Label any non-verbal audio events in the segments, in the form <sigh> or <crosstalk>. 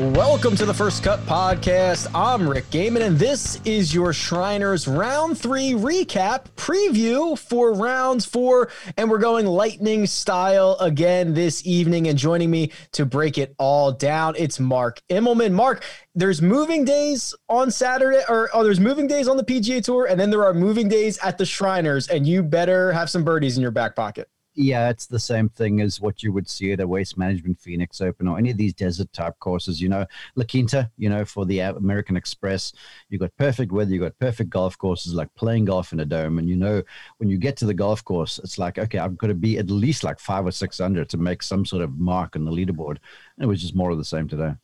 Welcome to the First Cut Podcast. I'm Rick Gehman, and this is your Shriners Round 3 recap preview for rounds four. And we're going lightning style again this evening. And joining me to break it all down, it's Mark Immelman. Mark, there's moving days on Saturday, or oh, there's moving days on the PGA Tour, and then there are moving days at the Shriners, and you better have some birdies in your back pocket. Yeah, it's the same thing as what you would see at a Waste Management Phoenix Open or any of these desert type courses. You know, La Quinta, you know, for the American Express, you've got perfect weather, you've got perfect golf courses, like playing golf in a dome. And you know, when you get to the golf course, it's like, okay, I've got to be at least like five or six under to make some sort of mark on the leaderboard. And it was just more of the same today.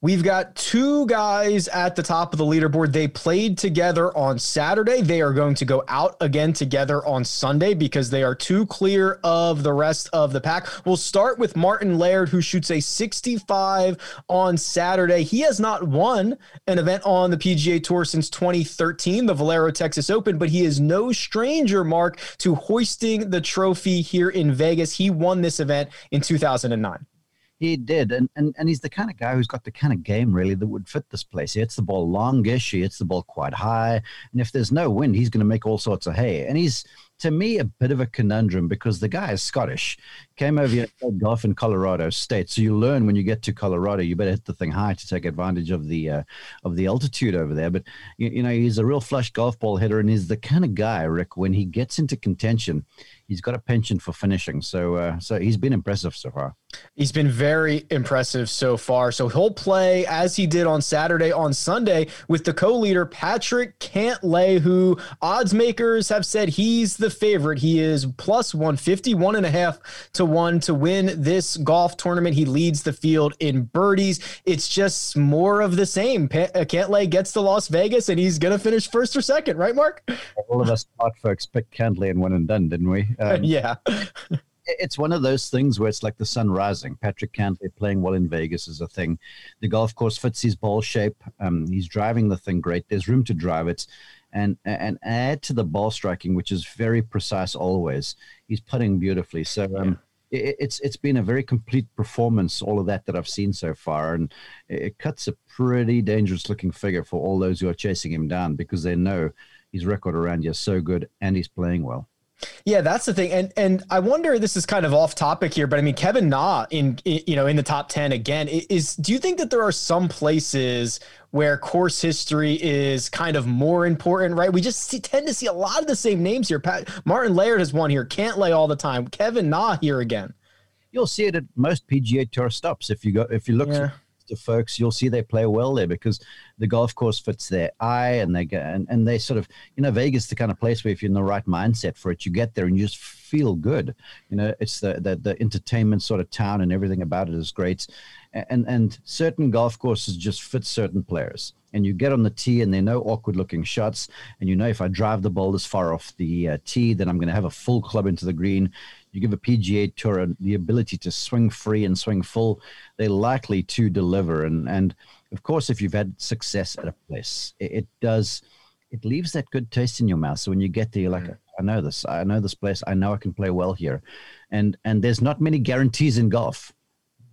We've got two guys at the top of the leaderboard. They played together on Saturday. They are going to go out again together on Sunday because they are too clear of the rest of the pack. We'll start with Martin Laird, who shoots a 65 on Saturday. He has not won an event on the PGA Tour since 2013, the Valero Texas Open, but he is no stranger, Mark, to hoisting the trophy here in Vegas. He won this event in 2009. He did, and, and and he's the kind of guy who's got the kind of game really that would fit this place. He hits the ball longish, he hits the ball quite high, and if there's no wind, he's going to make all sorts of hay. And he's to me a bit of a conundrum because the guy is Scottish, came over here played golf in Colorado State. So you learn when you get to Colorado, you better hit the thing high to take advantage of the uh, of the altitude over there. But you, you know he's a real flush golf ball hitter, and he's the kind of guy, Rick, when he gets into contention he's got a penchant for finishing. So uh, so he's been impressive so far. He's been very impressive so far. So he'll play as he did on Saturday, on Sunday with the co-leader Patrick Cantlay, who odds makers have said he's the favorite. He is plus 150, one and a half to one to win this golf tournament. He leads the field in birdies. It's just more of the same. Pa- uh, Cantlay gets to Las Vegas and he's going to finish first or second, right, Mark? All of us thought folks picked Cantlay and one and done, didn't we? Um, <laughs> yeah. it's one of those things where it's like the sun rising. Patrick Cantlay playing well in Vegas is a thing. The golf course fits his ball shape. Um, he's driving the thing great. There's room to drive it. And, and add to the ball striking, which is very precise always. He's putting beautifully. So um, yeah. it, it's it's been a very complete performance, all of that that I've seen so far, and it cuts a pretty dangerous looking figure for all those who are chasing him down because they know his record around here is so good and he's playing well. Yeah, that's the thing, and and I wonder. This is kind of off topic here, but I mean, Kevin Na in, in you know in the top ten again is. Do you think that there are some places where course history is kind of more important? Right, we just see, tend to see a lot of the same names here. Pat Martin Laird has won here, Cantlay all the time. Kevin Na here again. You'll see it at most PGA Tour stops if you go if you look. Yeah folks, you'll see they play well there because the golf course fits their eye and they get and, and they sort of you know Vegas is the kind of place where if you're in the right mindset for it, you get there and you just feel good. You know, it's the the, the entertainment sort of town and everything about it is great. And and certain golf courses just fit certain players. And you get on the tee, and there are no awkward looking shots. And you know, if I drive the ball this far off the uh, tee, then I'm going to have a full club into the green you give a PGA Tour the ability to swing free and swing full, they're likely to deliver. And and of course, if you've had success at a place, it, it does it leaves that good taste in your mouth. So when you get there, you're like, mm. I know this, I know this place, I know I can play well here, and and there's not many guarantees in golf.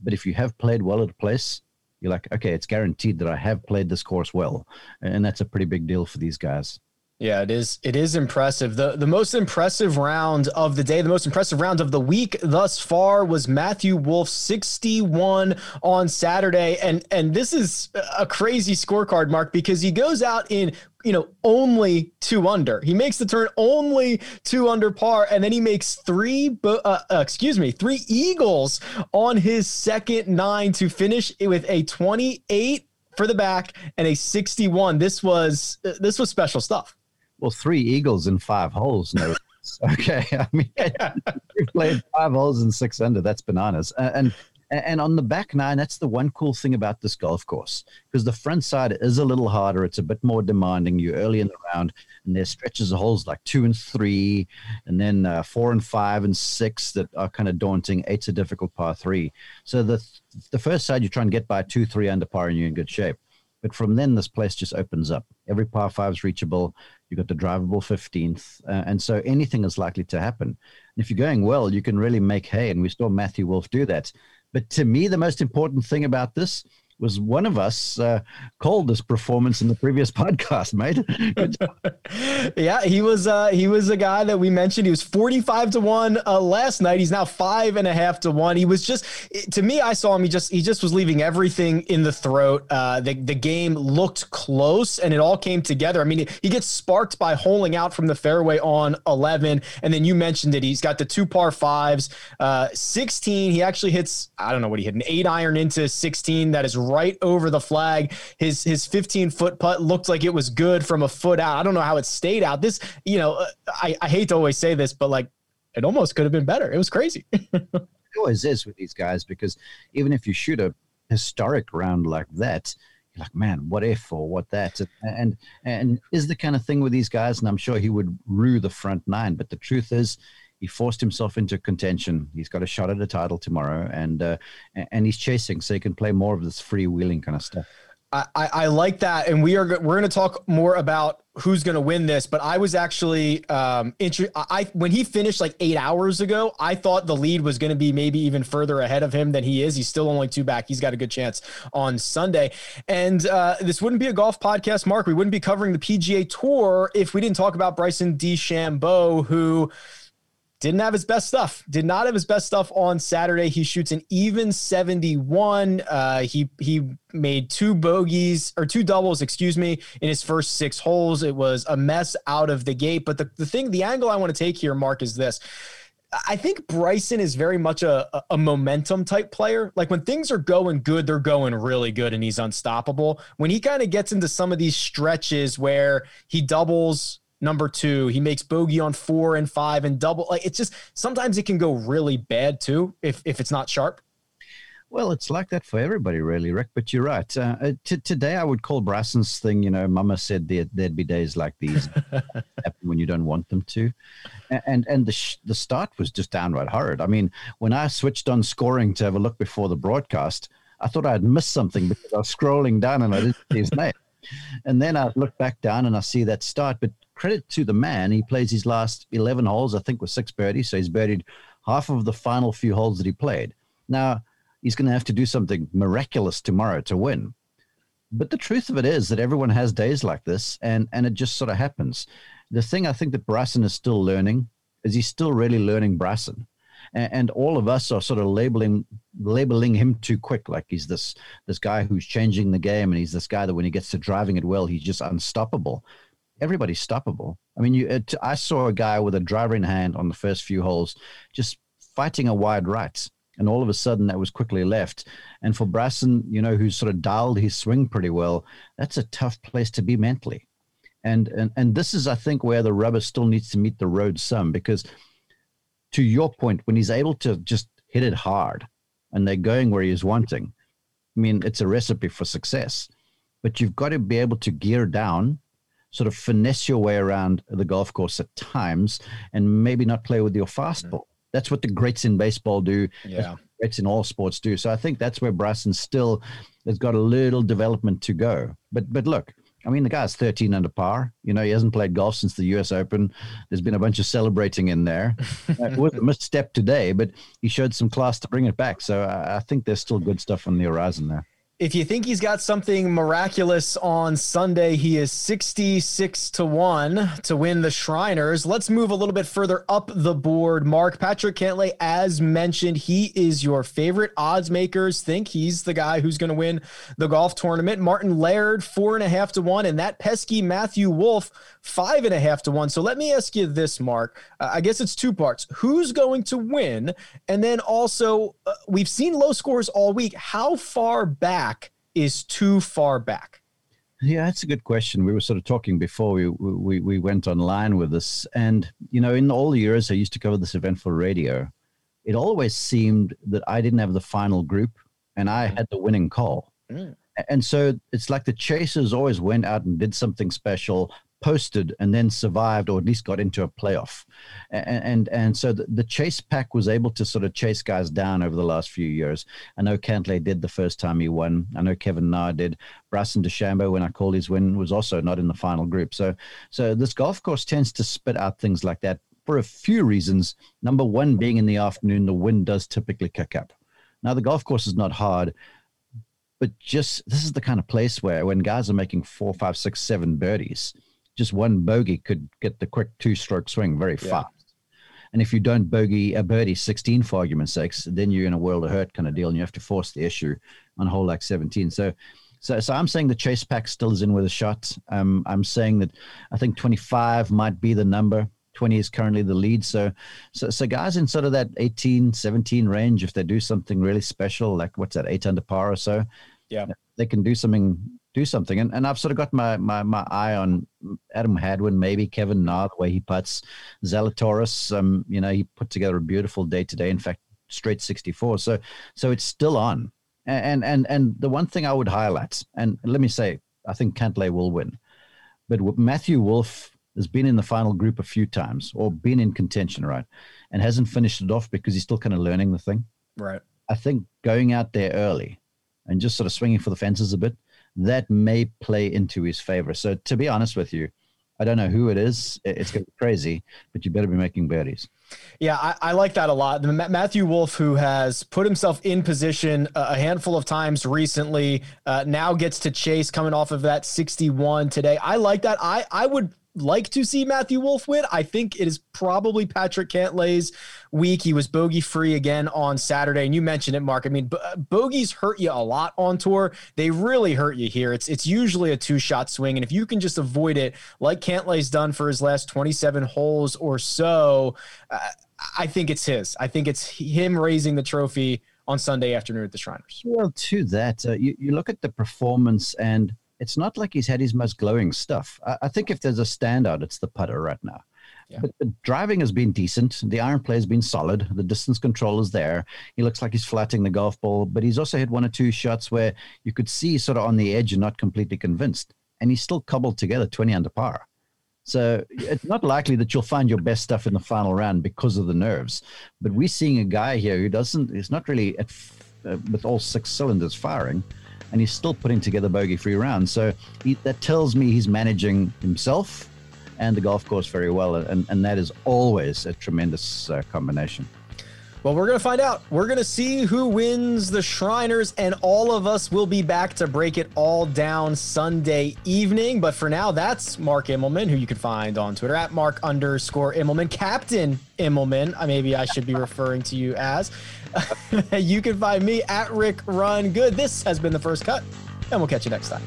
But if you have played well at a place, you're like, okay, it's guaranteed that I have played this course well, and that's a pretty big deal for these guys. Yeah, it is. It is impressive. the The most impressive round of the day, the most impressive round of the week thus far, was Matthew Wolff, sixty one on Saturday, and and this is a crazy scorecard, Mark, because he goes out in you know only two under. He makes the turn only two under par, and then he makes three. Uh, uh, excuse me, three eagles on his second nine to finish with a twenty eight for the back and a 61 this was this was special stuff well, three eagles in five holes. No, <laughs> okay. I mean, <laughs> we played five holes and six under. That's bananas. And and on the back nine, that's the one cool thing about this golf course because the front side is a little harder. It's a bit more demanding. You're early in the round, and there's stretches of holes like two and three, and then uh, four and five and six that are kind of daunting. Eight's a difficult par three. So the the first side you try and get by two, three under par, and you're in good shape. But from then, this place just opens up. Every par five is reachable. You've got the drivable 15th. Uh, and so anything is likely to happen. And if you're going well, you can really make hay. And we saw Matthew Wolff do that. But to me, the most important thing about this was one of us uh, called this performance in the previous <laughs> podcast, mate. <laughs> yeah, he was uh, he was a guy that we mentioned. He was forty five to one uh, last night. He's now five and a half to one. He was just to me. I saw him. He just he just was leaving everything in the throat. Uh, the the game looked close, and it all came together. I mean, he gets sparked by holing out from the fairway on eleven, and then you mentioned it. He's got the two par fives, uh, sixteen. He actually hits. I don't know what he hit an eight iron into sixteen. That is right over the flag. His his 15 foot putt looked like it was good from a foot out. I don't know how it stayed out. This, you know, uh, I, I hate to always say this, but like it almost could have been better. It was crazy. <laughs> it always is with these guys because even if you shoot a historic round like that, you're like, man, what if or what that? And and is the kind of thing with these guys, and I'm sure he would rue the front nine. But the truth is, he forced himself into contention. He's got a shot at a title tomorrow, and uh, and he's chasing, so he can play more of this freewheeling kind of stuff. I, I like that, and we are we're going to talk more about who's going to win this. But I was actually um, inter- I when he finished like eight hours ago, I thought the lead was going to be maybe even further ahead of him than he is. He's still only two back. He's got a good chance on Sunday. And uh, this wouldn't be a golf podcast, Mark. We wouldn't be covering the PGA Tour if we didn't talk about Bryson DeChambeau, who didn't have his best stuff. Did not have his best stuff on Saturday. He shoots an even 71. Uh, he he made two bogeys or two doubles, excuse me, in his first six holes. It was a mess out of the gate. But the, the thing, the angle I want to take here, Mark, is this. I think Bryson is very much a, a momentum type player. Like when things are going good, they're going really good and he's unstoppable. When he kind of gets into some of these stretches where he doubles number two. He makes bogey on four and five and double. Like it's just sometimes it can go really bad too if if it's not sharp. Well, it's like that for everybody, really, Rick. But you're right. Uh, uh t- today, I would call Bryson's thing. You know, Mama said there, would be days like these <laughs> when you don't want them to, and and the sh- the start was just downright horrid. I mean, when I switched on scoring to have a look before the broadcast, I thought I'd missed something because I was scrolling down and I didn't see his <laughs> name. And then I look back down and I see that start. But credit to the man, he plays his last 11 holes, I think, with six birdies. So he's birdied half of the final few holes that he played. Now, he's going to have to do something miraculous tomorrow to win. But the truth of it is that everyone has days like this, and, and it just sort of happens. The thing I think that Bryson is still learning is he's still really learning Bryson. And, and all of us are sort of labeling labeling him too quick, like he's this this guy who's changing the game, and he's this guy that when he gets to driving it well, he's just unstoppable everybody's stoppable. I mean, you, it, I saw a guy with a driver in hand on the first few holes, just fighting a wide right, and all of a sudden that was quickly left. And for Bryson, you know, who's sort of dialed his swing pretty well, that's a tough place to be mentally. And and and this is, I think, where the rubber still needs to meet the road some because, to your point, when he's able to just hit it hard, and they're going where he's wanting, I mean, it's a recipe for success. But you've got to be able to gear down sort of finesse your way around the golf course at times and maybe not play with your fastball. Mm-hmm. That's what the greats in baseball do. Yeah. Greats in all sports do. So I think that's where Bryson still has got a little development to go. But but look, I mean, the guy's 13 under par. You know, he hasn't played golf since the U.S. Open. There's been a bunch of celebrating in there. <laughs> it was a misstep today, but he showed some class to bring it back. So I, I think there's still good stuff on the horizon there. If you think he's got something miraculous on Sunday, he is 66 to 1 to win the Shriners. Let's move a little bit further up the board. Mark Patrick Cantlay, as mentioned, he is your favorite odds makers. Think he's the guy who's going to win the golf tournament. Martin Laird, four and a half to one, and that pesky Matthew Wolff, five and a half to one. So let me ask you this, Mark. Uh, I guess it's two parts. Who's going to win? And then also, uh, we've seen low scores all week. How far back? Back is too far back? Yeah, that's a good question. We were sort of talking before we, we, we went online with this. And, you know, in all the years I used to cover this event for radio, it always seemed that I didn't have the final group and I had the winning call. Mm. And so it's like the chasers always went out and did something special, posted and then survived or at least got into a playoff. And and, and so the, the, chase pack was able to sort of chase guys down over the last few years. I know Cantlay did the first time he won. I know Kevin Na did. Bryson DeChambeau, when I called his win, was also not in the final group. So so this golf course tends to spit out things like that for a few reasons. Number one being in the afternoon, the wind does typically kick up. Now the golf course is not hard, but just this is the kind of place where when guys are making four, five, six, seven birdies, just one bogey could get the quick two stroke swing very yeah. fast. And if you don't bogey a birdie 16 for argument's sake, then you're in a world of hurt kind of deal and you have to force the issue on hole like 17. So, so, so I'm saying the chase pack still is in with a shot. Um, I'm saying that I think 25 might be the number. 20 is currently the lead. So, so, so guys in sort of that 18, 17 range, if they do something really special, like what's that, eight under par or so, yeah, they can do something do something. And, and I've sort of got my, my, my eye on Adam Hadwin, maybe Kevin Na, the way he puts. Zalatoris, um, you know, he put together a beautiful day today. In fact, straight 64. So, so it's still on. And, and, and the one thing I would highlight, and let me say, I think Cantlay will win. But Matthew Wolff has been in the final group a few times or been in contention, right? And hasn't finished it off because he's still kind of learning the thing. Right. I think going out there early and just sort of swinging for the fences a bit that may play into his favor. So to be honest with you, I don't know who it is. It's going to be crazy, but you better be making birdies. Yeah, I, I, like that a lot. Matthew Wolff, who has put himself in position a handful of times recently, uh, now gets to chase coming off of that 61 today. I like that. I, I would like to see Matthew Wolff win. I think it is probably Patrick Cantlay's week. He was bogey free again on Saturday, and you mentioned it, Mark. I mean, bogeys hurt you a lot on tour. They really hurt you here. It's it's usually a two shot swing, and if you can just avoid it, like Cantlay's done for his last twenty seven holes or so, uh, I think it's his. I think it's him raising the trophy on Sunday afternoon at the Shriners. Well, to that, uh, you, you look at the performance and it's not like he's had his most glowing stuff. I, I think if there's a standout, it's the putter right now. Yeah. But the driving has been decent. The iron play has been solid. The distance control is there. He looks like he's flatting the golf ball, but he's also hit one or two shots where you could see sort of on the edge and not completely convinced. And he's still cobbled together 20 under par. So it's not likely that you'll find your best stuff in the final round because of the nerves. But we're seeing a guy here who doesn't, is not really at, uh, with all six cylinders firing and he's still putting together bogey free rounds. So he, that tells me he's managing himself and the golf course very well, and, and that is always a tremendous uh, combination. Well, we're going to find out. We're going to see who wins the Shriners, and all of us will be back to break it all down Sunday evening. But for now, that's Mark Immelman, who you can find on Twitter at Mark underscore Immelman, Captain Immelman. Uh, maybe I should be referring to you as. <laughs> you can find me at Rick Run Good. This has been the first cut, and we'll catch you next time.